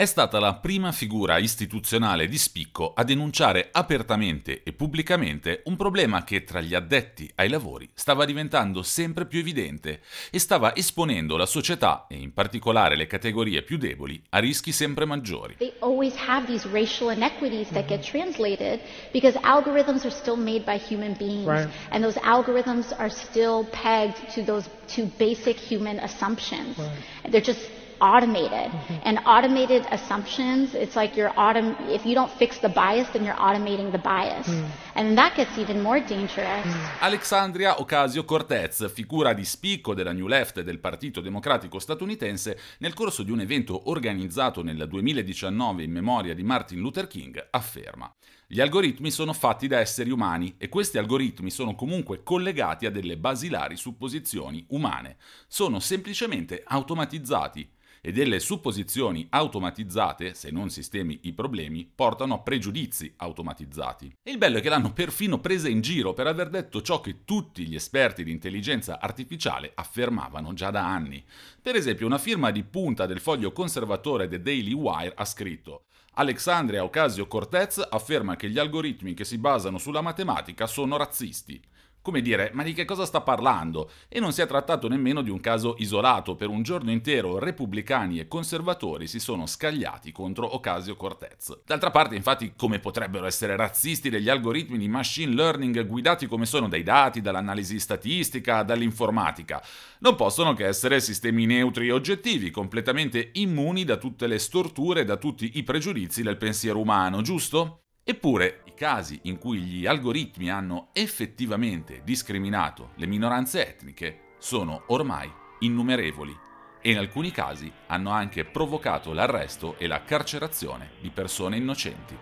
È stata la prima figura istituzionale di spicco a denunciare apertamente e pubblicamente un problema che tra gli addetti ai lavori stava diventando sempre più evidente e stava esponendo la società e in particolare le categorie più deboli a rischi sempre maggiori. They always have these racial inequities that get translated because algorithms are still made by human beings right. and those algorithms are still pegged to those two basic human assumptions. Right. They're just automated. Mm-hmm. And automated assumptions, it's like you're autom- if you don't fix the bias, then you're automating the bias. Mm. And that gets even more dangerous. Mm. Alexandria Ocasio-Cortez, figura di spicco della New Left e del Partito Democratico statunitense, nel corso di un evento organizzato nel 2019 in memoria di Martin Luther King, afferma gli algoritmi sono fatti da esseri umani e questi algoritmi sono comunque collegati a delle basilari supposizioni umane. Sono semplicemente automatizzati e delle supposizioni automatizzate, se non sistemi i problemi, portano a pregiudizi automatizzati. E il bello è che l'hanno perfino presa in giro per aver detto ciò che tutti gli esperti di intelligenza artificiale affermavano già da anni. Per esempio, una firma di punta del foglio conservatore The Daily Wire ha scritto Alexandria Ocasio-Cortez afferma che gli algoritmi che si basano sulla matematica sono razzisti. Come dire, ma di che cosa sta parlando? E non si è trattato nemmeno di un caso isolato, per un giorno intero repubblicani e conservatori si sono scagliati contro Ocasio Cortez. D'altra parte, infatti, come potrebbero essere razzisti degli algoritmi di machine learning guidati come sono dai dati, dall'analisi statistica, dall'informatica? Non possono che essere sistemi neutri e oggettivi, completamente immuni da tutte le storture e da tutti i pregiudizi del pensiero umano, giusto? Eppure i casi in cui gli algoritmi hanno effettivamente discriminato le minoranze etniche sono ormai innumerevoli e in alcuni casi hanno anche provocato l'arresto e la carcerazione di persone innocenti.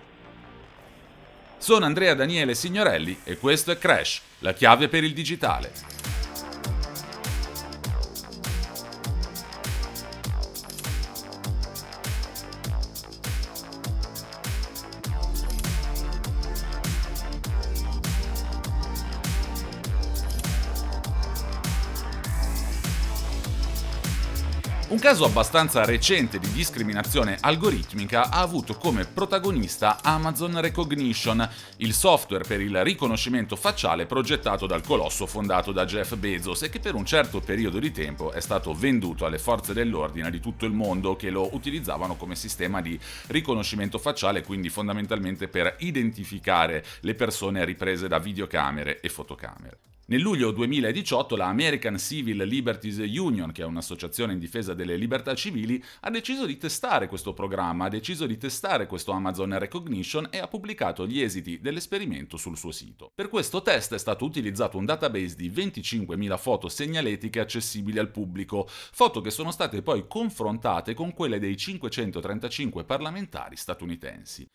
Sono Andrea Daniele Signorelli e questo è Crash, la chiave per il digitale. Un caso abbastanza recente di discriminazione algoritmica ha avuto come protagonista Amazon Recognition, il software per il riconoscimento facciale progettato dal colosso fondato da Jeff Bezos e che per un certo periodo di tempo è stato venduto alle forze dell'ordine di tutto il mondo che lo utilizzavano come sistema di riconoscimento facciale, quindi fondamentalmente per identificare le persone riprese da videocamere e fotocamere. Nel luglio 2018 la American Civil Liberties Union, che è un'associazione in difesa delle libertà civili, ha deciso di testare questo programma, ha deciso di testare questo Amazon Recognition e ha pubblicato gli esiti dell'esperimento sul suo sito. Per questo test è stato utilizzato un database di 25.000 foto segnaletiche accessibili al pubblico, foto che sono state poi confrontate con quelle dei 535 parlamentari statunitensi.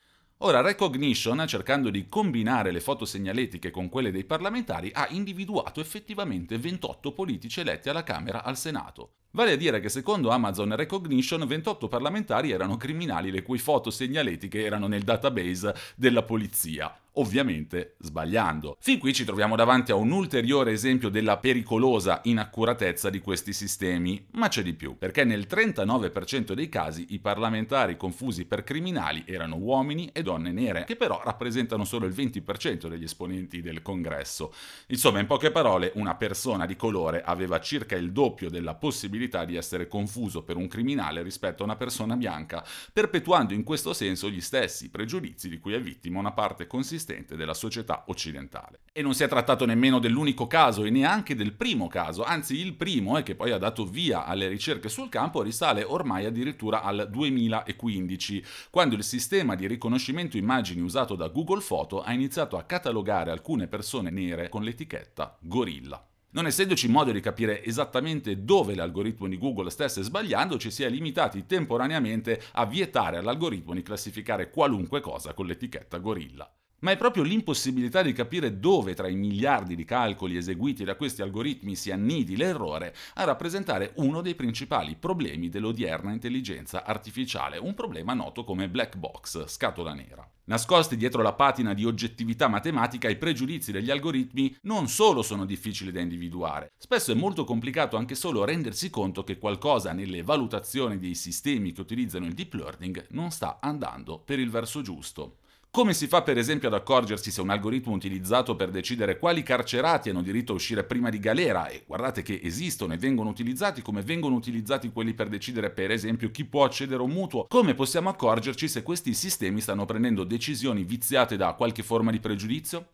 Ora, Recognition, cercando di combinare le foto segnaletiche con quelle dei parlamentari, ha individuato effettivamente 28 politici eletti alla Camera al Senato. Vale a dire che secondo Amazon Recognition 28 parlamentari erano criminali le cui foto segnaletiche erano nel database della polizia. Ovviamente sbagliando. Fin qui ci troviamo davanti a un ulteriore esempio della pericolosa inaccuratezza di questi sistemi, ma c'è di più, perché nel 39% dei casi i parlamentari confusi per criminali erano uomini e donne nere, che però rappresentano solo il 20% degli esponenti del congresso. Insomma, in poche parole, una persona di colore aveva circa il doppio della possibilità di essere confuso per un criminale rispetto a una persona bianca, perpetuando in questo senso gli stessi pregiudizi di cui è vittima una parte consistente della società occidentale. E non si è trattato nemmeno dell'unico caso e neanche del primo caso, anzi il primo e che poi ha dato via alle ricerche sul campo risale ormai addirittura al 2015, quando il sistema di riconoscimento immagini usato da Google Photo ha iniziato a catalogare alcune persone nere con l'etichetta gorilla. Non essendoci modo di capire esattamente dove l'algoritmo di Google stesse sbagliando, ci si è limitati temporaneamente a vietare all'algoritmo di classificare qualunque cosa con l'etichetta gorilla. Ma è proprio l'impossibilità di capire dove tra i miliardi di calcoli eseguiti da questi algoritmi si annidi l'errore a rappresentare uno dei principali problemi dell'odierna intelligenza artificiale, un problema noto come black box, scatola nera. Nascosti dietro la patina di oggettività matematica, i pregiudizi degli algoritmi non solo sono difficili da individuare, spesso è molto complicato anche solo rendersi conto che qualcosa nelle valutazioni dei sistemi che utilizzano il deep learning non sta andando per il verso giusto. Come si fa per esempio ad accorgersi se un algoritmo utilizzato per decidere quali carcerati hanno diritto a uscire prima di galera, e guardate che esistono e vengono utilizzati come vengono utilizzati quelli per decidere per esempio chi può accedere a un mutuo, come possiamo accorgerci se questi sistemi stanno prendendo decisioni viziate da qualche forma di pregiudizio?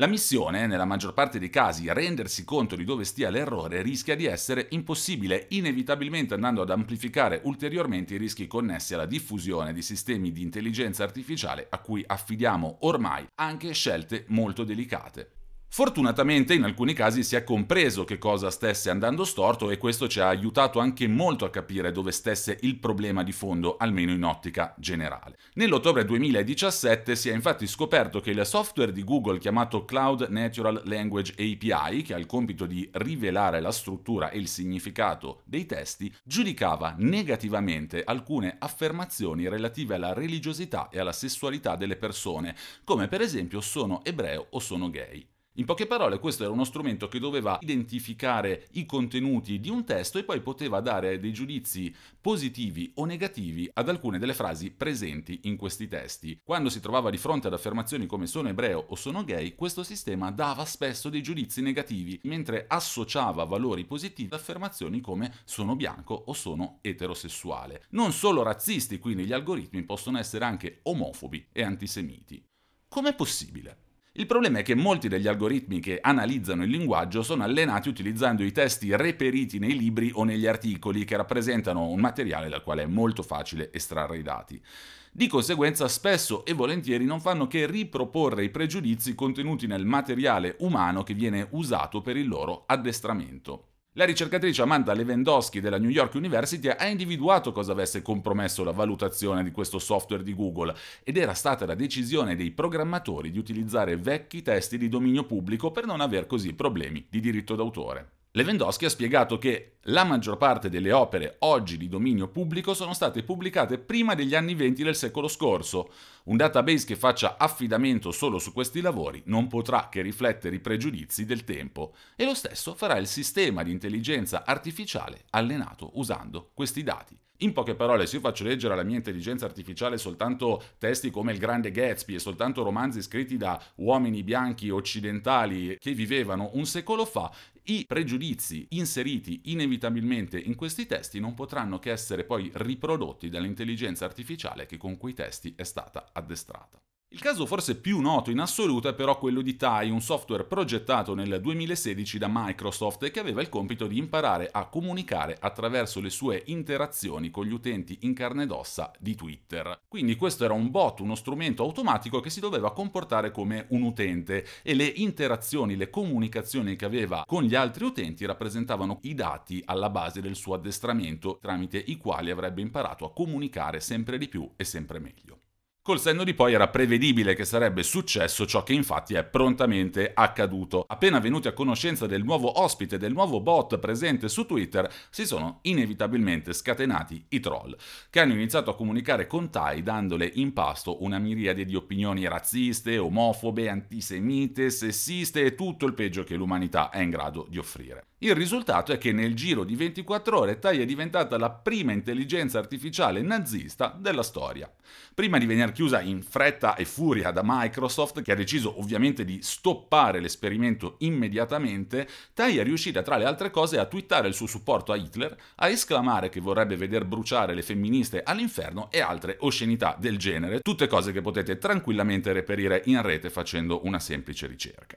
La missione, nella maggior parte dei casi, rendersi conto di dove stia l'errore, rischia di essere impossibile, inevitabilmente andando ad amplificare ulteriormente i rischi connessi alla diffusione di sistemi di intelligenza artificiale a cui affidiamo ormai anche scelte molto delicate. Fortunatamente in alcuni casi si è compreso che cosa stesse andando storto e questo ci ha aiutato anche molto a capire dove stesse il problema di fondo, almeno in ottica generale. Nell'ottobre 2017 si è infatti scoperto che il software di Google chiamato Cloud Natural Language API, che ha il compito di rivelare la struttura e il significato dei testi, giudicava negativamente alcune affermazioni relative alla religiosità e alla sessualità delle persone, come per esempio sono ebreo o sono gay. In poche parole, questo era uno strumento che doveva identificare i contenuti di un testo e poi poteva dare dei giudizi positivi o negativi ad alcune delle frasi presenti in questi testi. Quando si trovava di fronte ad affermazioni come sono ebreo o sono gay, questo sistema dava spesso dei giudizi negativi, mentre associava valori positivi ad affermazioni come sono bianco o sono eterosessuale. Non solo razzisti, quindi gli algoritmi possono essere anche omofobi e antisemiti. Com'è possibile? Il problema è che molti degli algoritmi che analizzano il linguaggio sono allenati utilizzando i testi reperiti nei libri o negli articoli che rappresentano un materiale dal quale è molto facile estrarre i dati. Di conseguenza spesso e volentieri non fanno che riproporre i pregiudizi contenuti nel materiale umano che viene usato per il loro addestramento. La ricercatrice Amanda Lewandowski della New York University ha individuato cosa avesse compromesso la valutazione di questo software di Google ed era stata la decisione dei programmatori di utilizzare vecchi testi di dominio pubblico per non aver così problemi di diritto d'autore. Lewandowski ha spiegato che la maggior parte delle opere oggi di dominio pubblico sono state pubblicate prima degli anni 20 del secolo scorso. Un database che faccia affidamento solo su questi lavori non potrà che riflettere i pregiudizi del tempo e lo stesso farà il sistema di intelligenza artificiale allenato usando questi dati. In poche parole, se io faccio leggere alla mia intelligenza artificiale soltanto testi come Il Grande Gatsby e soltanto romanzi scritti da uomini bianchi occidentali che vivevano un secolo fa, i pregiudizi inseriti inevitabilmente in questi testi non potranno che essere poi riprodotti dall'intelligenza artificiale che con quei testi è stata addestrata. Il caso forse più noto in assoluto è però quello di Tai, un software progettato nel 2016 da Microsoft che aveva il compito di imparare a comunicare attraverso le sue interazioni con gli utenti in carne ed ossa di Twitter. Quindi questo era un bot, uno strumento automatico che si doveva comportare come un utente e le interazioni, le comunicazioni che aveva con gli altri utenti rappresentavano i dati alla base del suo addestramento tramite i quali avrebbe imparato a comunicare sempre di più e sempre meglio. Col senno di poi era prevedibile che sarebbe successo ciò che infatti è prontamente accaduto. Appena venuti a conoscenza del nuovo ospite, del nuovo bot presente su Twitter, si sono inevitabilmente scatenati i troll, che hanno iniziato a comunicare con Tai dandole in pasto una miriade di opinioni razziste, omofobe, antisemite, sessiste e tutto il peggio che l'umanità è in grado di offrire. Il risultato è che nel giro di 24 ore Tai è diventata la prima intelligenza artificiale nazista della storia. Prima di venire chiusa in fretta e furia da Microsoft, che ha deciso ovviamente di stoppare l'esperimento immediatamente, Tai è riuscita tra le altre cose a twittare il suo supporto a Hitler, a esclamare che vorrebbe veder bruciare le femministe all'inferno e altre oscenità del genere, tutte cose che potete tranquillamente reperire in rete facendo una semplice ricerca.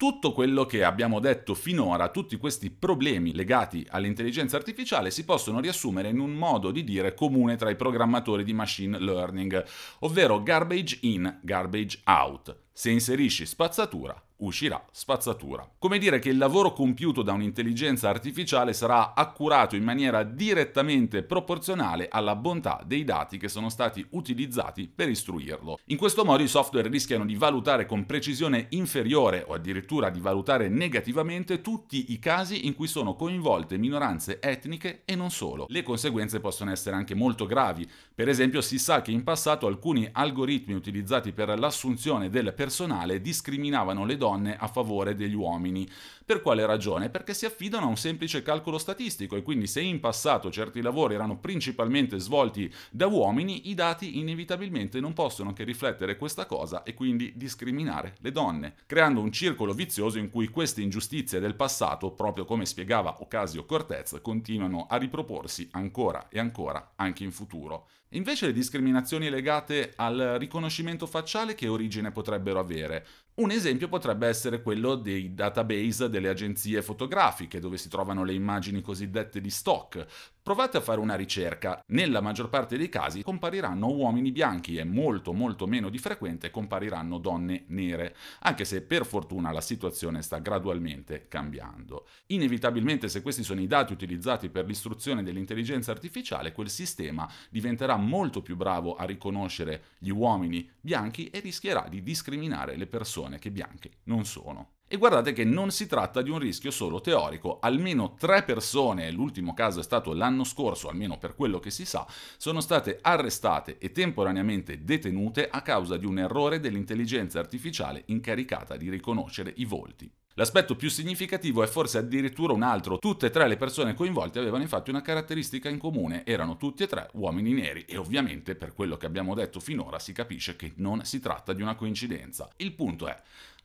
Tutto quello che abbiamo detto finora, tutti questi problemi legati all'intelligenza artificiale si possono riassumere in un modo di dire comune tra i programmatori di machine learning, ovvero garbage in, garbage out. Se inserisci spazzatura, uscirà spazzatura. Come dire che il lavoro compiuto da un'intelligenza artificiale sarà accurato in maniera direttamente proporzionale alla bontà dei dati che sono stati utilizzati per istruirlo. In questo modo i software rischiano di valutare con precisione inferiore o addirittura di valutare negativamente tutti i casi in cui sono coinvolte minoranze etniche e non solo. Le conseguenze possono essere anche molto gravi. Per esempio si sa che in passato alcuni algoritmi utilizzati per l'assunzione del personale discriminavano le donne donne a favore degli uomini. Per quale ragione? Perché si affidano a un semplice calcolo statistico e quindi se in passato certi lavori erano principalmente svolti da uomini, i dati inevitabilmente non possono che riflettere questa cosa e quindi discriminare le donne, creando un circolo vizioso in cui queste ingiustizie del passato, proprio come spiegava Ocasio Cortez, continuano a riproporsi ancora e ancora anche in futuro. Invece le discriminazioni legate al riconoscimento facciale che origine potrebbero avere? Un esempio potrebbe essere quello dei database delle agenzie fotografiche, dove si trovano le immagini cosiddette di stock. Provate a fare una ricerca. Nella maggior parte dei casi compariranno uomini bianchi e molto molto meno di frequente compariranno donne nere, anche se per fortuna la situazione sta gradualmente cambiando. Inevitabilmente se questi sono i dati utilizzati per l'istruzione dell'intelligenza artificiale, quel sistema diventerà molto più bravo a riconoscere gli uomini bianchi e rischierà di discriminare le persone che bianche non sono. E guardate che non si tratta di un rischio solo teorico, almeno tre persone, l'ultimo caso è stato l'anno scorso, almeno per quello che si sa, sono state arrestate e temporaneamente detenute a causa di un errore dell'intelligenza artificiale incaricata di riconoscere i volti. L'aspetto più significativo è forse addirittura un altro. Tutte e tre le persone coinvolte avevano infatti una caratteristica in comune, erano tutti e tre uomini neri e ovviamente per quello che abbiamo detto finora si capisce che non si tratta di una coincidenza. Il punto è,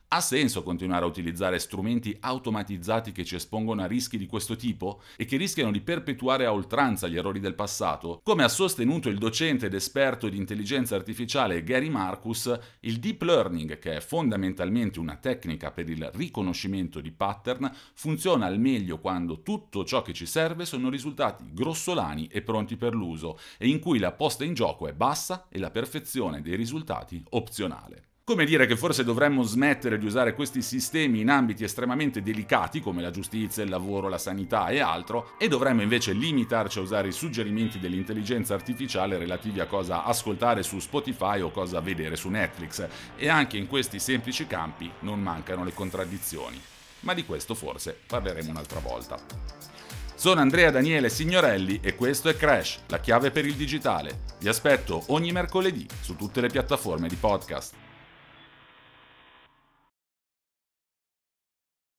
ha senso continuare a utilizzare strumenti automatizzati che ci espongono a rischi di questo tipo e che rischiano di perpetuare a oltranza gli errori del passato? Come ha sostenuto il docente ed esperto di intelligenza artificiale Gary Marcus, il deep learning, che è fondamentalmente una tecnica per il riconoscimento di pattern, funziona al meglio quando tutto ciò che ci serve sono risultati grossolani e pronti per l'uso e in cui la posta in gioco è bassa e la perfezione dei risultati opzionale. Come dire che forse dovremmo smettere di usare questi sistemi in ambiti estremamente delicati come la giustizia, il lavoro, la sanità e altro, e dovremmo invece limitarci a usare i suggerimenti dell'intelligenza artificiale relativi a cosa ascoltare su Spotify o cosa vedere su Netflix. E anche in questi semplici campi non mancano le contraddizioni. Ma di questo forse parleremo un'altra volta. Sono Andrea Daniele Signorelli e questo è Crash, la chiave per il digitale. Vi aspetto ogni mercoledì su tutte le piattaforme di podcast.